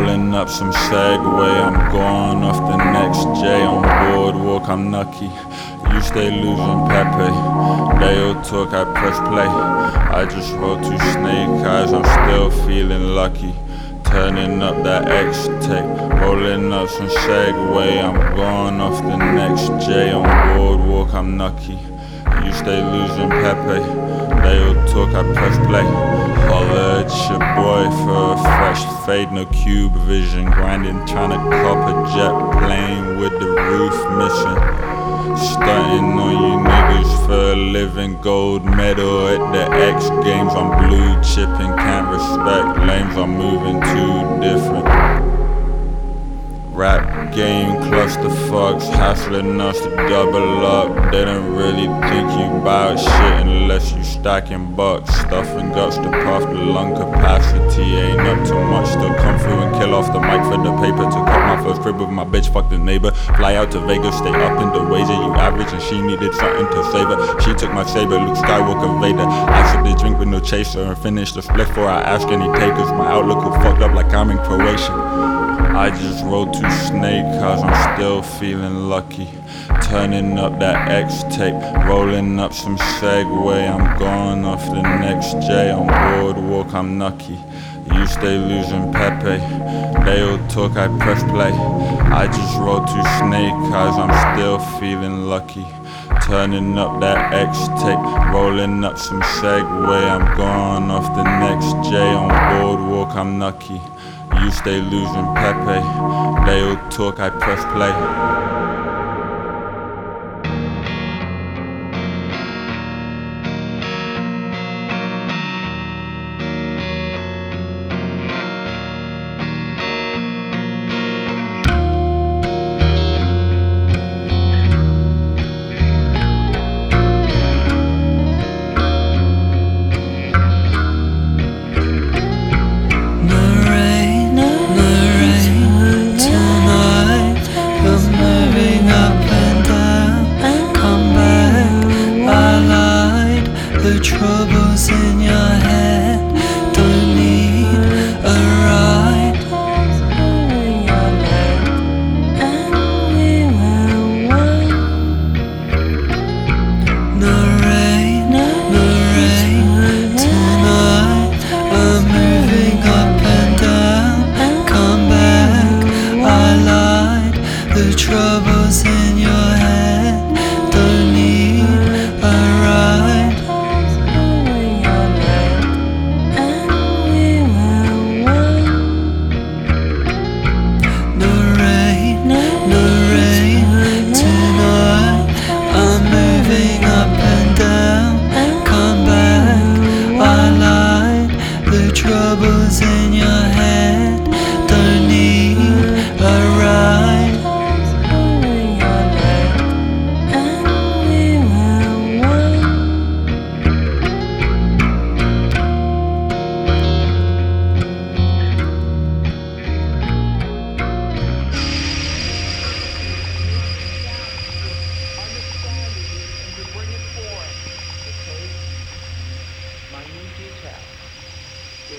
rolling up some Segway. I'm going off the next J on boardwalk. I'm lucky. You stay losing Pepe. They all talk, I press play. I just roll two snake eyes, I'm still feeling lucky. Turning up that X tape, rolling up some Segway. I'm going off the next J on boardwalk. I'm lucky. You stay losing Pepe. They all talk, I press play. Holla at your boy for a fresh fade, no cube vision. Grinding, trying to cop a jet plane with the roof mission. Stunting on you niggas for a living gold medal at the X Games. I'm blue chipping, can't respect lames. I'm moving too different. Rap game, cluster fucks, hassling us to double up. They don't really think you about shit unless you stacking bucks. Stuffing guts to puff, the lung capacity ain't up too much. to come through and kill off the mic for the paper. To cut my first crib with my bitch, fuck the neighbor. Fly out to Vegas, stay up in the ways you average, and she needed something to save her. She took my saber, Luke Skywalker Vader. I sipped the drink with no chaser and finished the split before I ask any takers. My outlook will fucked up like I'm in Croatia. I just wrote two snake cause I'm still feeling lucky. Turning up that X tape, rolling up some Segway. I'm going off the next J on boardwalk. I'm lucky. You stay losing Pepe. They all talk, I press play. I just wrote two snake cause I'm still feeling lucky. Turning up that X tape, rolling up some Segway. I'm going off the next J on boardwalk. I'm lucky. You stay losing Pepe. They all talk, I press play.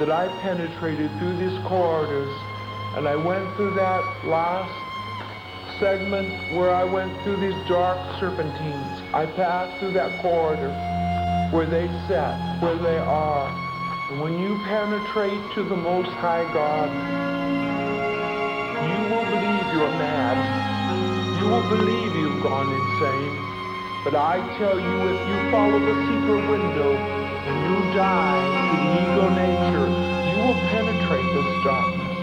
that I penetrated through these corridors, and I went through that last segment where I went through these dark serpentines. I passed through that corridor where they sat, where they are. And When you penetrate to the Most High God, you will believe you're mad. You will believe you've gone insane. But I tell you, if you follow the secret window you die to the ego nature, you will penetrate this darkness.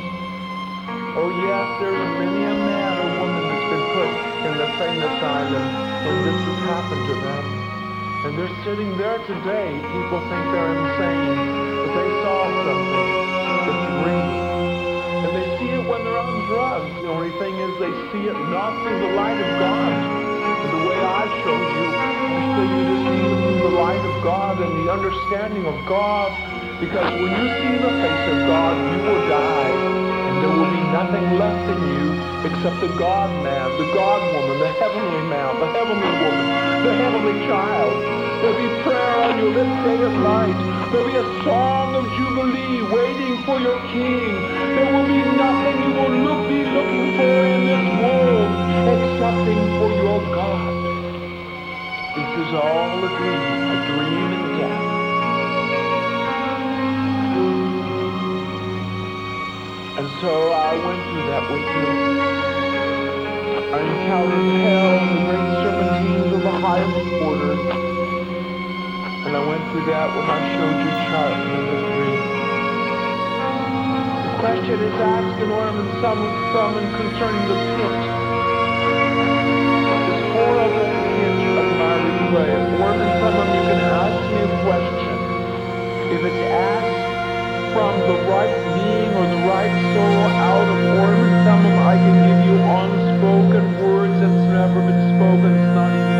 Oh yes, there's many a man or woman that's been put in the same asylum, and this has happened to them. And they're sitting there today. People think they're insane, but they saw something that's real. And they see it when they're on drugs. The only thing is they see it not through the light of God. I showed you, showed you through the light of God and the understanding of God. Because when you see the face of God, you will die. And there will be nothing left in you except the God man, the God woman, the heavenly man, the heavenly woman, the heavenly child. There'll be prayer on your lips day and night. There'll be a song of jubilee waiting for your king. There will be nothing you will look, be looking for in this world Is all a dream, a dream in death. And so I went through that with you. I encountered hell and the great serpentines of the highest order. And I went through that when I showed you chart number three. The question is asked in Orman from and concerning the pit. This horrible clay. If Orman someone you can ask me a question. If it's asked from the right being or the right soul out of Urim and Thummim, I can give you unspoken words that's never been spoken. It's not even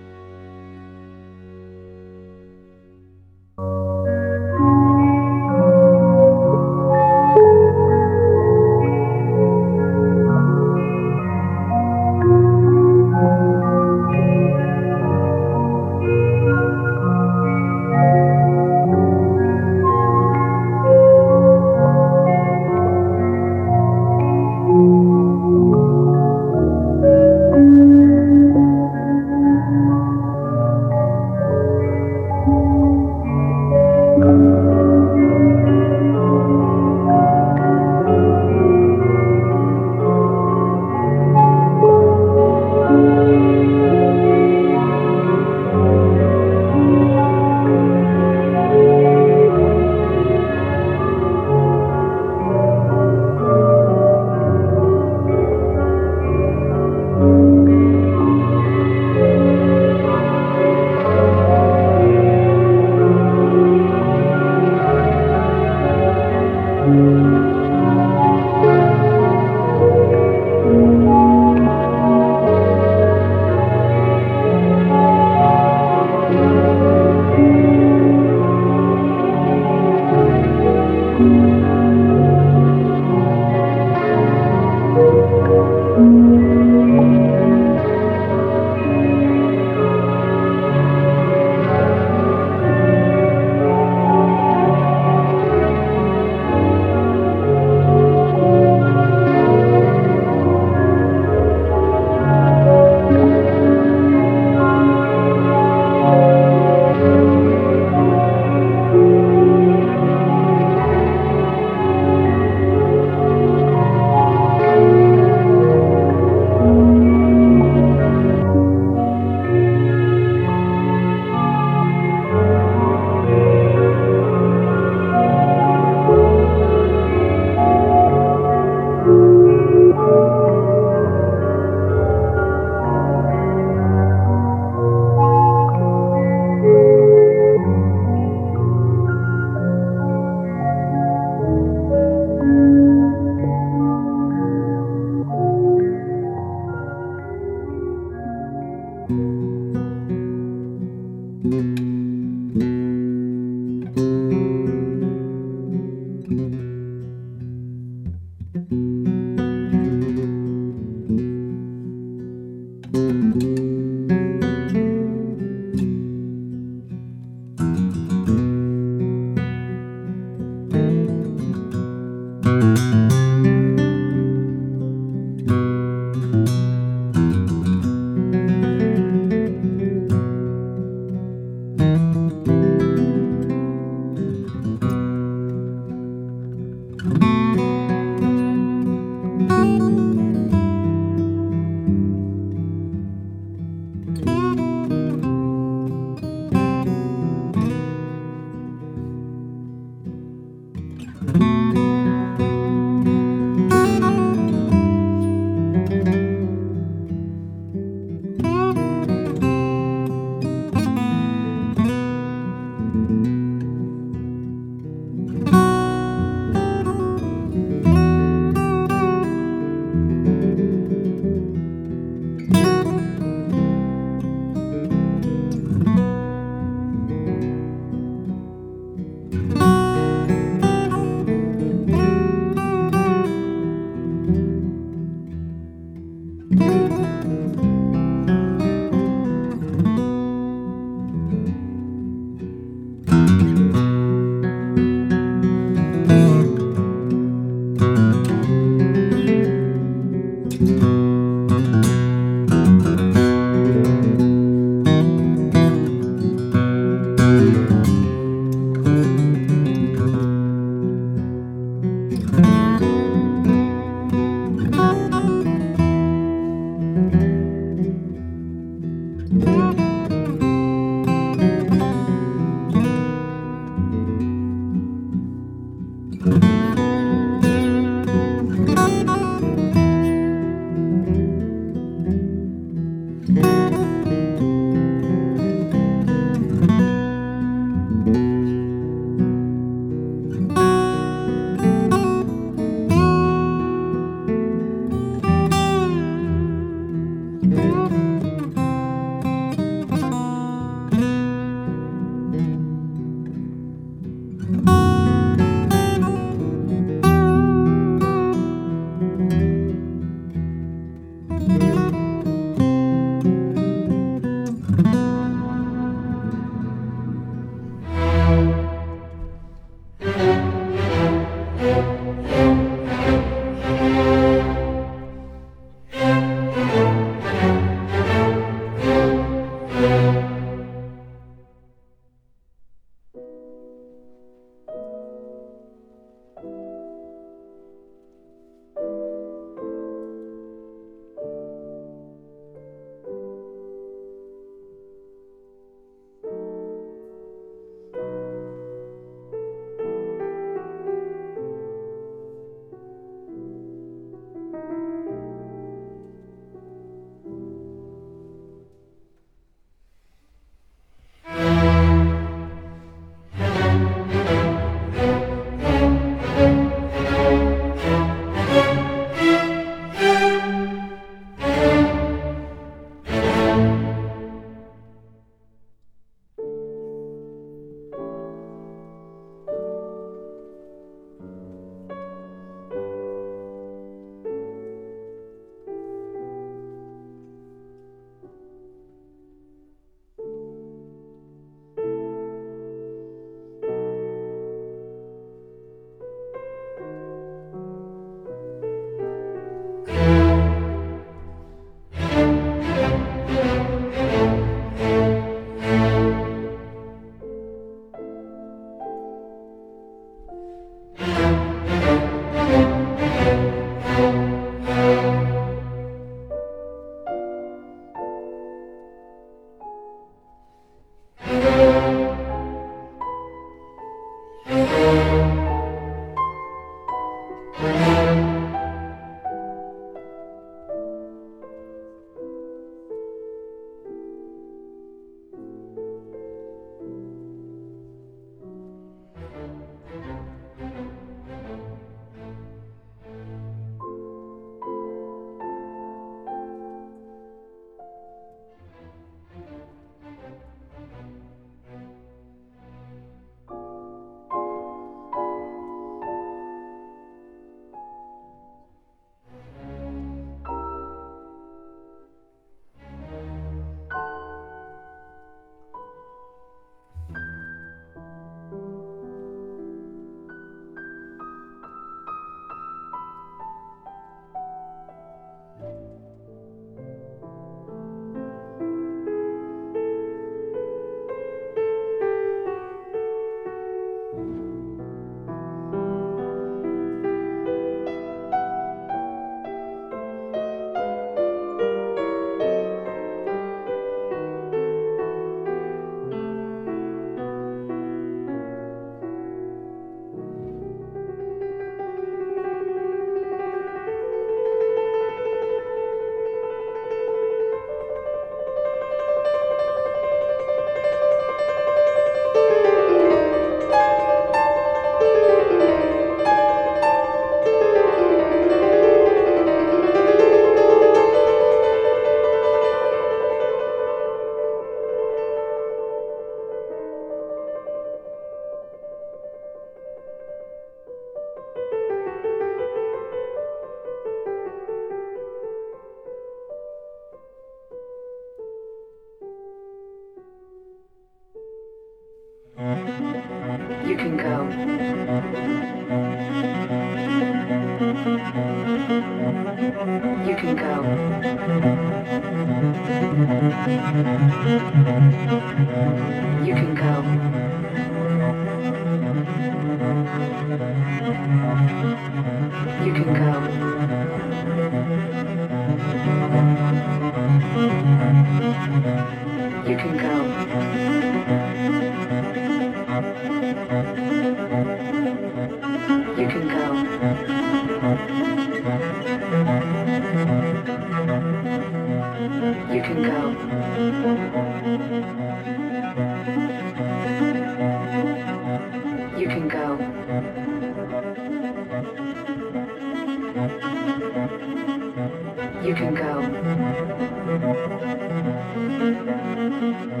You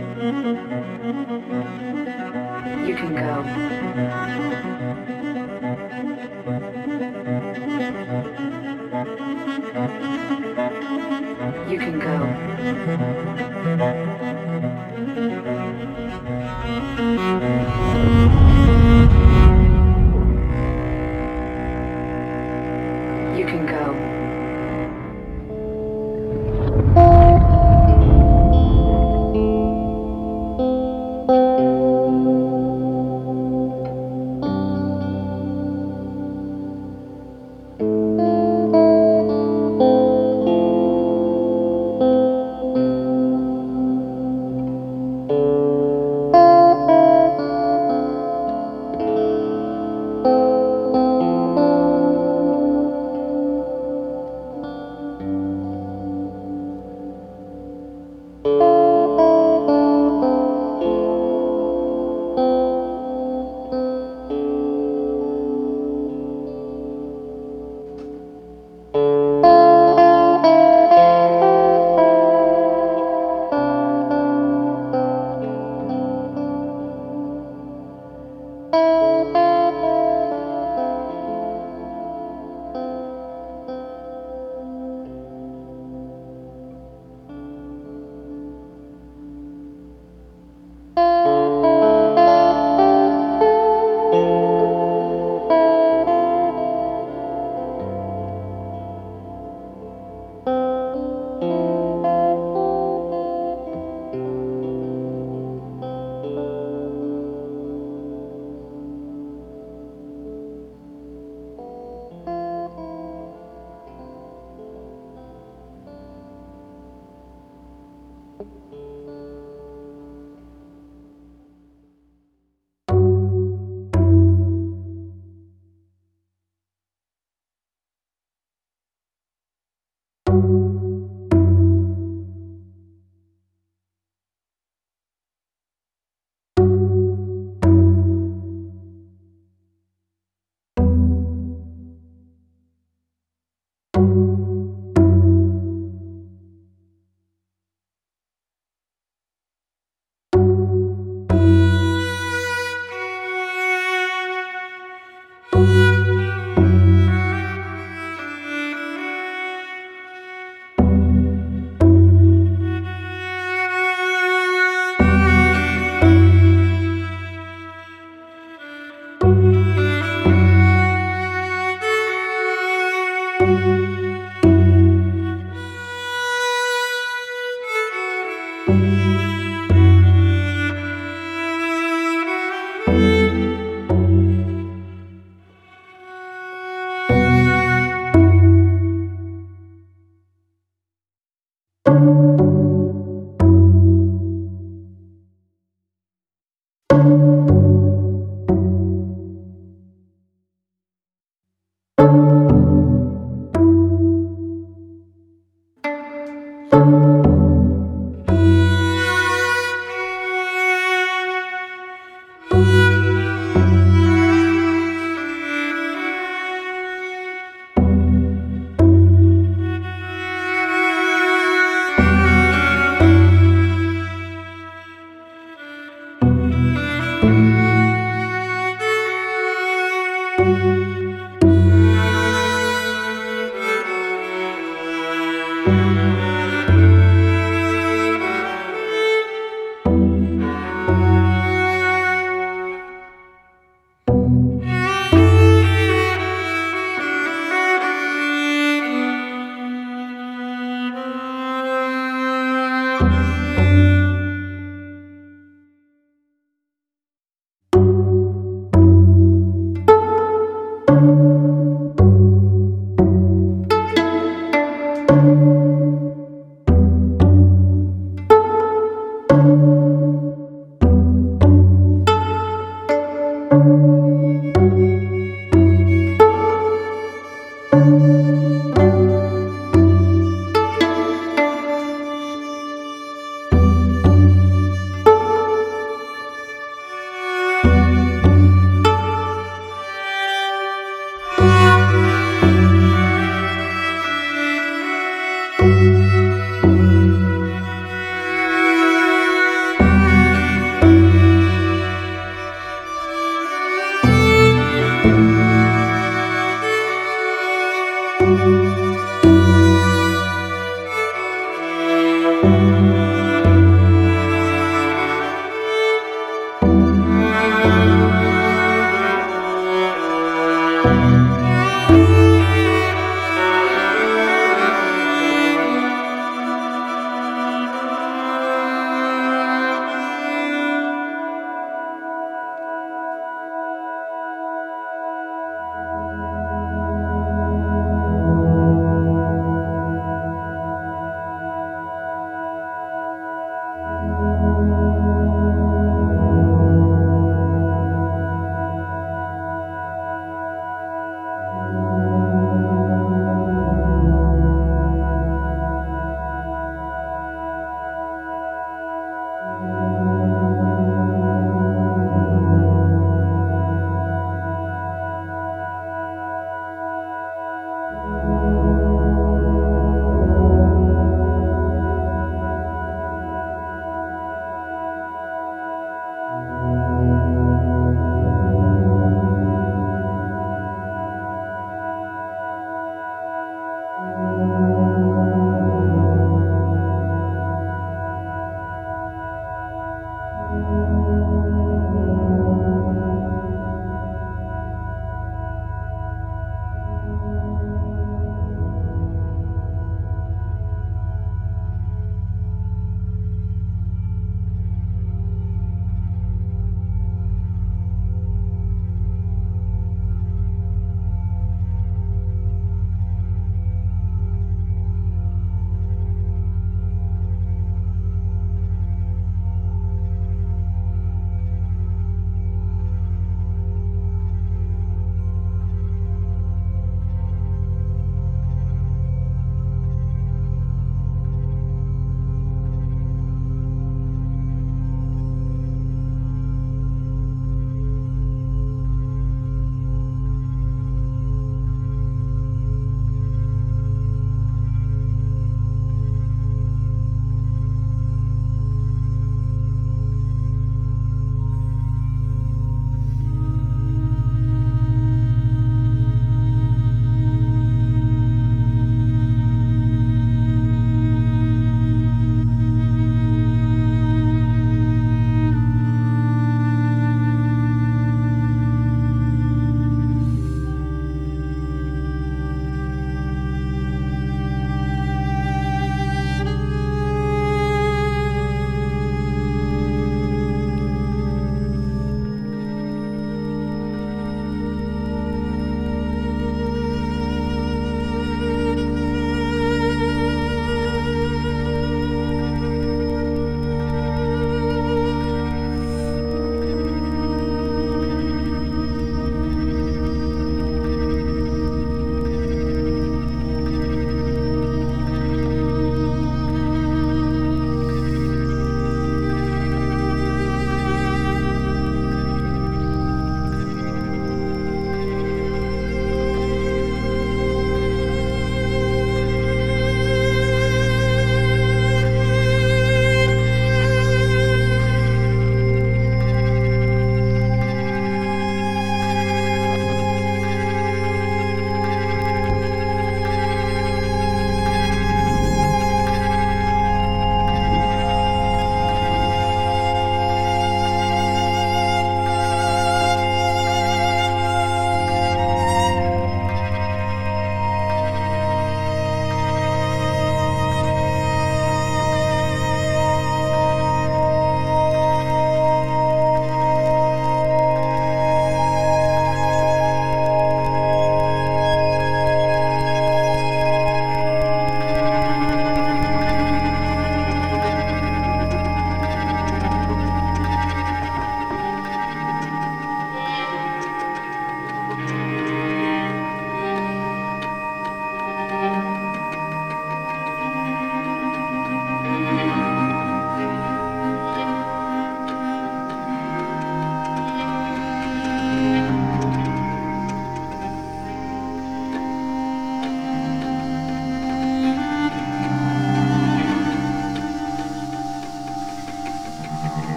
can go. You can go. うん。home.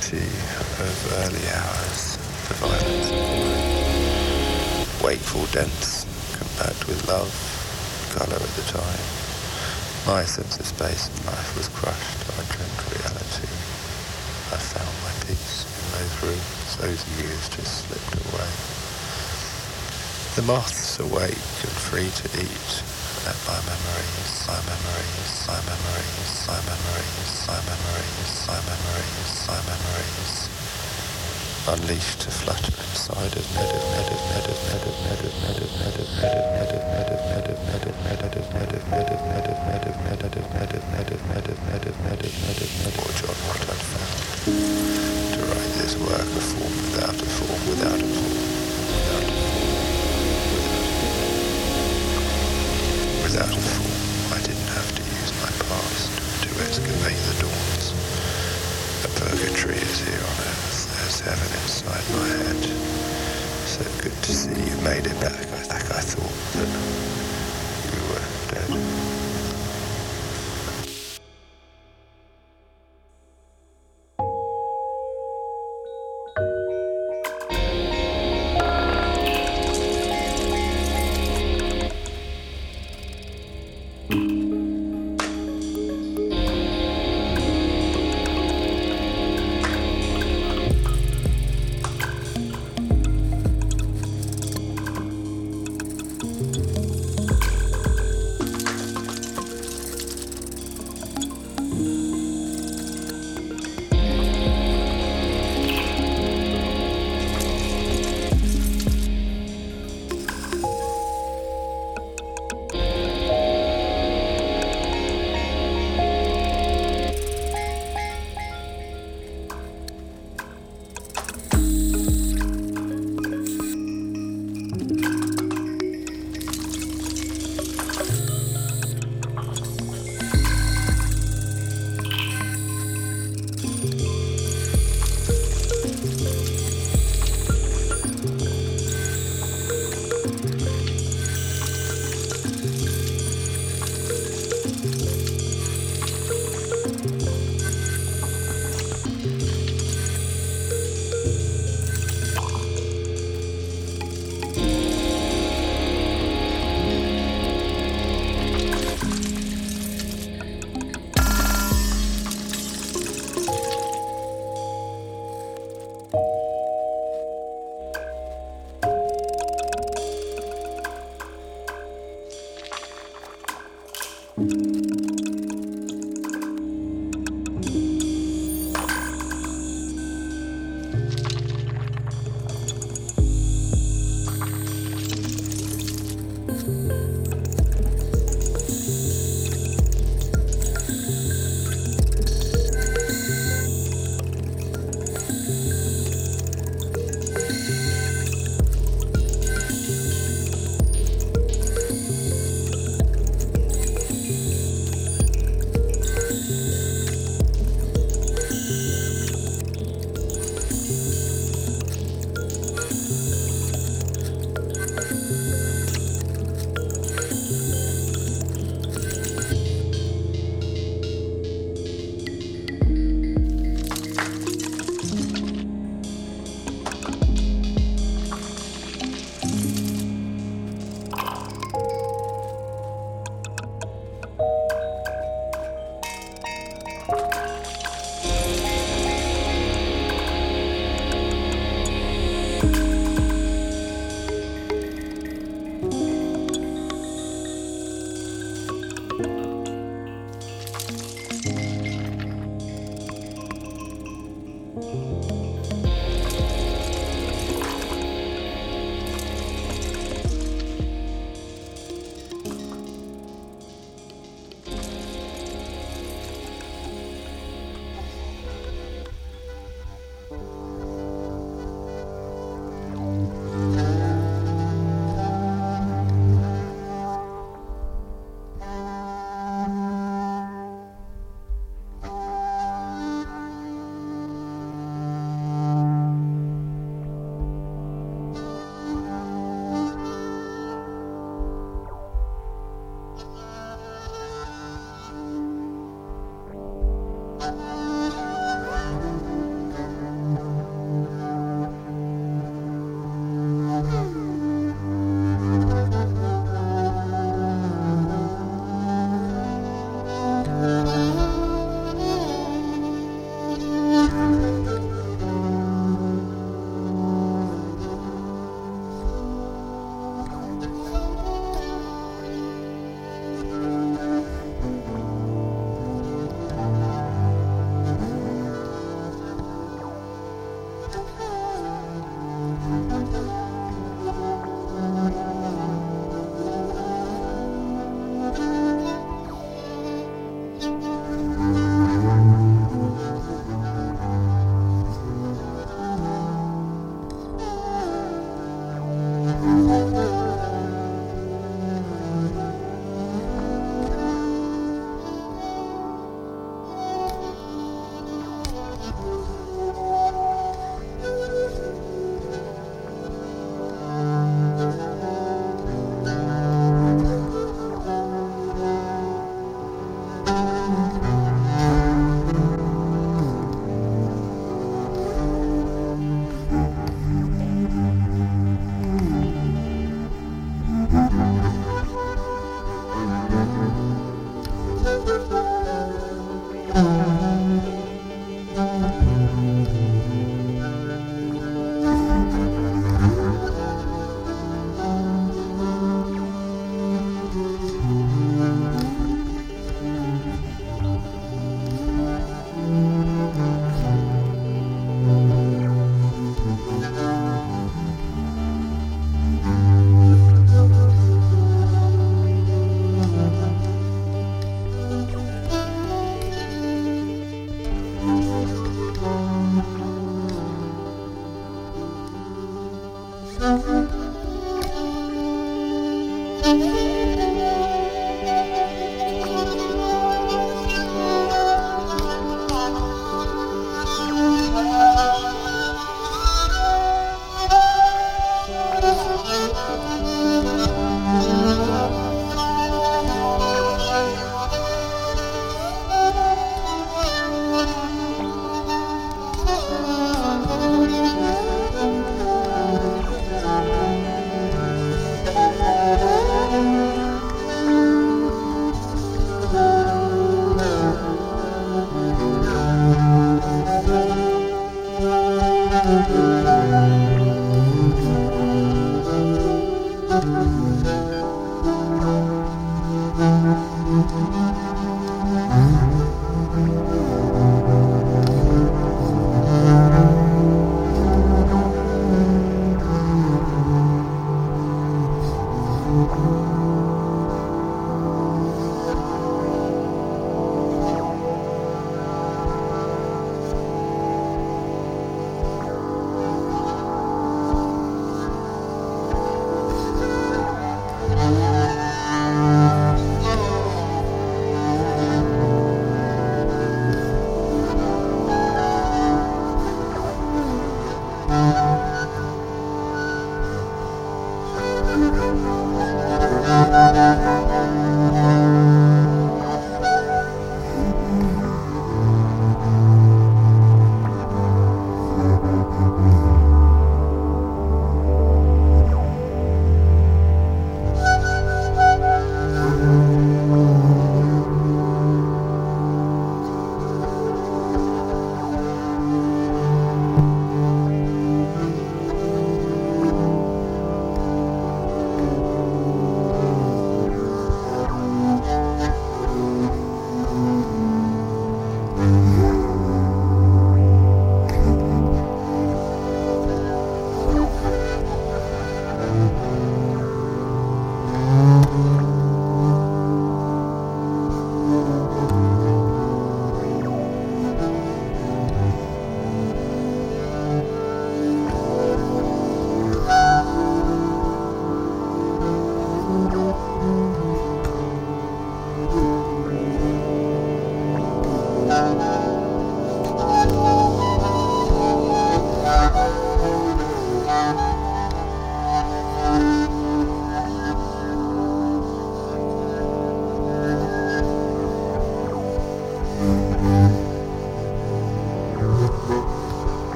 brutality of early hours, the violence of. Wakeful dense, compact with love, colour at the time. My sense of space and life was crushed. I dreamt reality. I found my peace in those rooms. Those years just slipped away. The moths awake and free to eat unleashed to flutter inside of